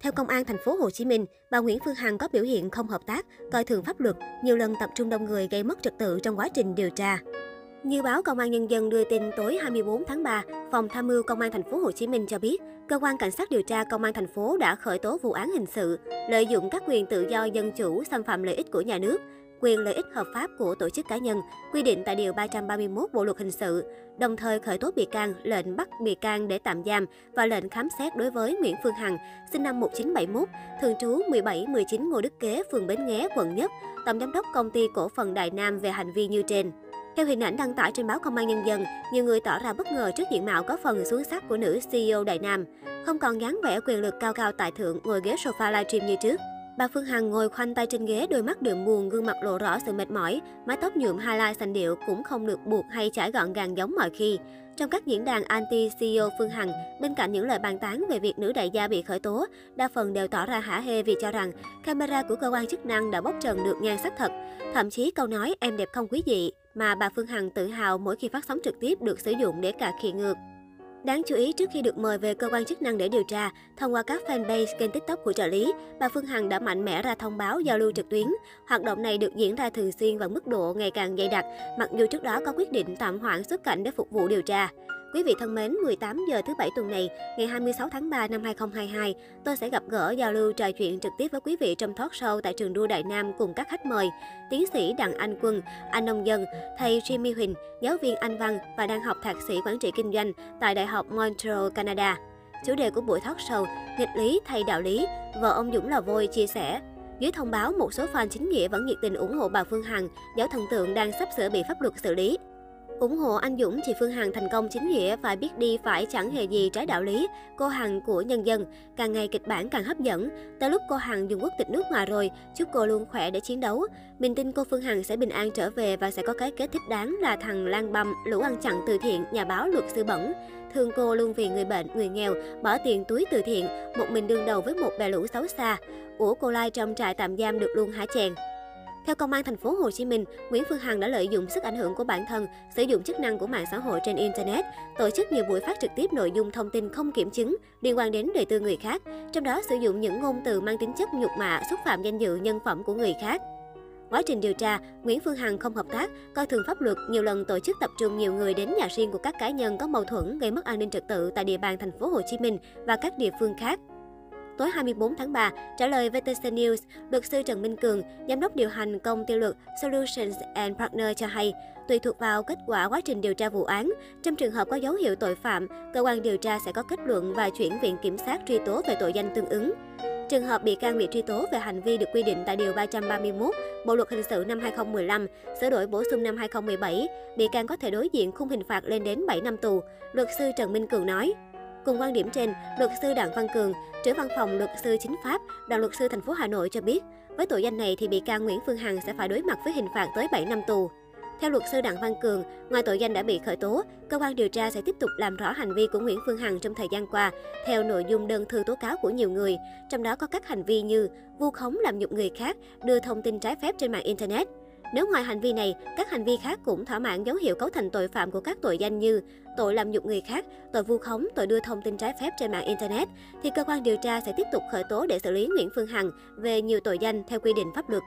Theo công an thành phố Hồ Chí Minh, bà Nguyễn Phương Hằng có biểu hiện không hợp tác, coi thường pháp luật, nhiều lần tập trung đông người gây mất trật tự trong quá trình điều tra. Như báo Công an Nhân dân đưa tin tối 24 tháng 3, Phòng Tham mưu Công an thành phố Hồ Chí Minh cho biết, cơ quan cảnh sát điều tra Công an thành phố đã khởi tố vụ án hình sự lợi dụng các quyền tự do dân chủ xâm phạm lợi ích của nhà nước, quyền lợi ích hợp pháp của tổ chức cá nhân, quy định tại Điều 331 Bộ Luật Hình sự, đồng thời khởi tố bị can, lệnh bắt bị can để tạm giam và lệnh khám xét đối với Nguyễn Phương Hằng, sinh năm 1971, thường trú 1719 Ngô Đức Kế, phường Bến Nghé, quận Nhất, tổng giám đốc công ty cổ phần Đại Nam về hành vi như trên. Theo hình ảnh đăng tải trên báo Công an Nhân dân, nhiều người tỏ ra bất ngờ trước diện mạo có phần xuống sắc của nữ CEO Đại Nam. Không còn dáng vẻ quyền lực cao cao tại thượng ngồi ghế sofa livestream như trước. Bà Phương Hằng ngồi khoanh tay trên ghế, đôi mắt đượm buồn, gương mặt lộ rõ sự mệt mỏi, mái tóc nhuộm highlight xanh điệu cũng không được buộc hay chải gọn gàng giống mọi khi. Trong các diễn đàn anti-CEO Phương Hằng, bên cạnh những lời bàn tán về việc nữ đại gia bị khởi tố, đa phần đều tỏ ra hả hê vì cho rằng camera của cơ quan chức năng đã bóc trần được nhan sắc thật. Thậm chí câu nói em đẹp không quý vị mà bà Phương Hằng tự hào mỗi khi phát sóng trực tiếp được sử dụng để cà khịa ngược. Đáng chú ý, trước khi được mời về cơ quan chức năng để điều tra, thông qua các fanpage kênh TikTok của trợ lý, bà Phương Hằng đã mạnh mẽ ra thông báo giao lưu trực tuyến. Hoạt động này được diễn ra thường xuyên và mức độ ngày càng dày đặc, mặc dù trước đó có quyết định tạm hoãn xuất cảnh để phục vụ điều tra. Quý vị thân mến, 18 giờ thứ bảy tuần này, ngày 26 tháng 3 năm 2022, tôi sẽ gặp gỡ giao lưu trò chuyện trực tiếp với quý vị trong talk show tại trường đua Đại Nam cùng các khách mời, tiến sĩ Đặng Anh Quân, anh nông dân, thầy Jimmy Huỳnh, giáo viên Anh văn và đang học thạc sĩ quản trị kinh doanh tại Đại học Montreal, Canada. Chủ đề của buổi talk show, nghịch lý thay đạo lý, vợ ông Dũng là vôi chia sẻ. Dưới thông báo, một số fan chính nghĩa vẫn nhiệt tình ủng hộ bà Phương Hằng, giáo thần tượng đang sắp sửa bị pháp luật xử lý ủng hộ anh Dũng, chị Phương Hằng thành công chính nghĩa phải biết đi phải chẳng hề gì trái đạo lý. Cô Hằng của nhân dân, càng ngày kịch bản càng hấp dẫn. Tới lúc cô Hằng dùng quốc tịch nước ngoài rồi, chúc cô luôn khỏe để chiến đấu. Mình tin cô Phương Hằng sẽ bình an trở về và sẽ có cái kết thích đáng là thằng Lan Băm, lũ ăn chặn từ thiện, nhà báo luật sư bẩn. Thương cô luôn vì người bệnh, người nghèo, bỏ tiền túi từ thiện, một mình đương đầu với một bè lũ xấu xa. Ủa cô Lai trong trại tạm giam được luôn hả chèn? Theo công an thành phố Hồ Chí Minh, Nguyễn Phương Hằng đã lợi dụng sức ảnh hưởng của bản thân, sử dụng chức năng của mạng xã hội trên internet, tổ chức nhiều buổi phát trực tiếp nội dung thông tin không kiểm chứng liên quan đến đời tư người khác, trong đó sử dụng những ngôn từ mang tính chất nhục mạ, xúc phạm danh dự nhân phẩm của người khác. Quá trình điều tra, Nguyễn Phương Hằng không hợp tác, coi thường pháp luật, nhiều lần tổ chức tập trung nhiều người đến nhà riêng của các cá nhân có mâu thuẫn gây mất an ninh trật tự tại địa bàn thành phố Hồ Chí Minh và các địa phương khác. Tối 24 tháng 3, trả lời VTC News, luật sư Trần Minh Cường, giám đốc điều hành công ty luật Solutions and Partner cho hay, tùy thuộc vào kết quả quá trình điều tra vụ án, trong trường hợp có dấu hiệu tội phạm, cơ quan điều tra sẽ có kết luận và chuyển viện kiểm sát truy tố về tội danh tương ứng. Trường hợp bị can bị truy tố về hành vi được quy định tại Điều 331 Bộ Luật Hình sự năm 2015, sửa đổi bổ sung năm 2017, bị can có thể đối diện khung hình phạt lên đến 7 năm tù, luật sư Trần Minh Cường nói. Cùng quan điểm trên, luật sư Đặng Văn Cường, trưởng văn phòng luật sư chính pháp, đoàn luật sư thành phố Hà Nội cho biết, với tội danh này thì bị can Nguyễn Phương Hằng sẽ phải đối mặt với hình phạt tới 7 năm tù. Theo luật sư Đặng Văn Cường, ngoài tội danh đã bị khởi tố, cơ quan điều tra sẽ tiếp tục làm rõ hành vi của Nguyễn Phương Hằng trong thời gian qua, theo nội dung đơn thư tố cáo của nhiều người, trong đó có các hành vi như vu khống làm nhục người khác, đưa thông tin trái phép trên mạng Internet. Nếu ngoài hành vi này, các hành vi khác cũng thỏa mãn dấu hiệu cấu thành tội phạm của các tội danh như tội làm nhục người khác, tội vu khống, tội đưa thông tin trái phép trên mạng Internet, thì cơ quan điều tra sẽ tiếp tục khởi tố để xử lý Nguyễn Phương Hằng về nhiều tội danh theo quy định pháp luật.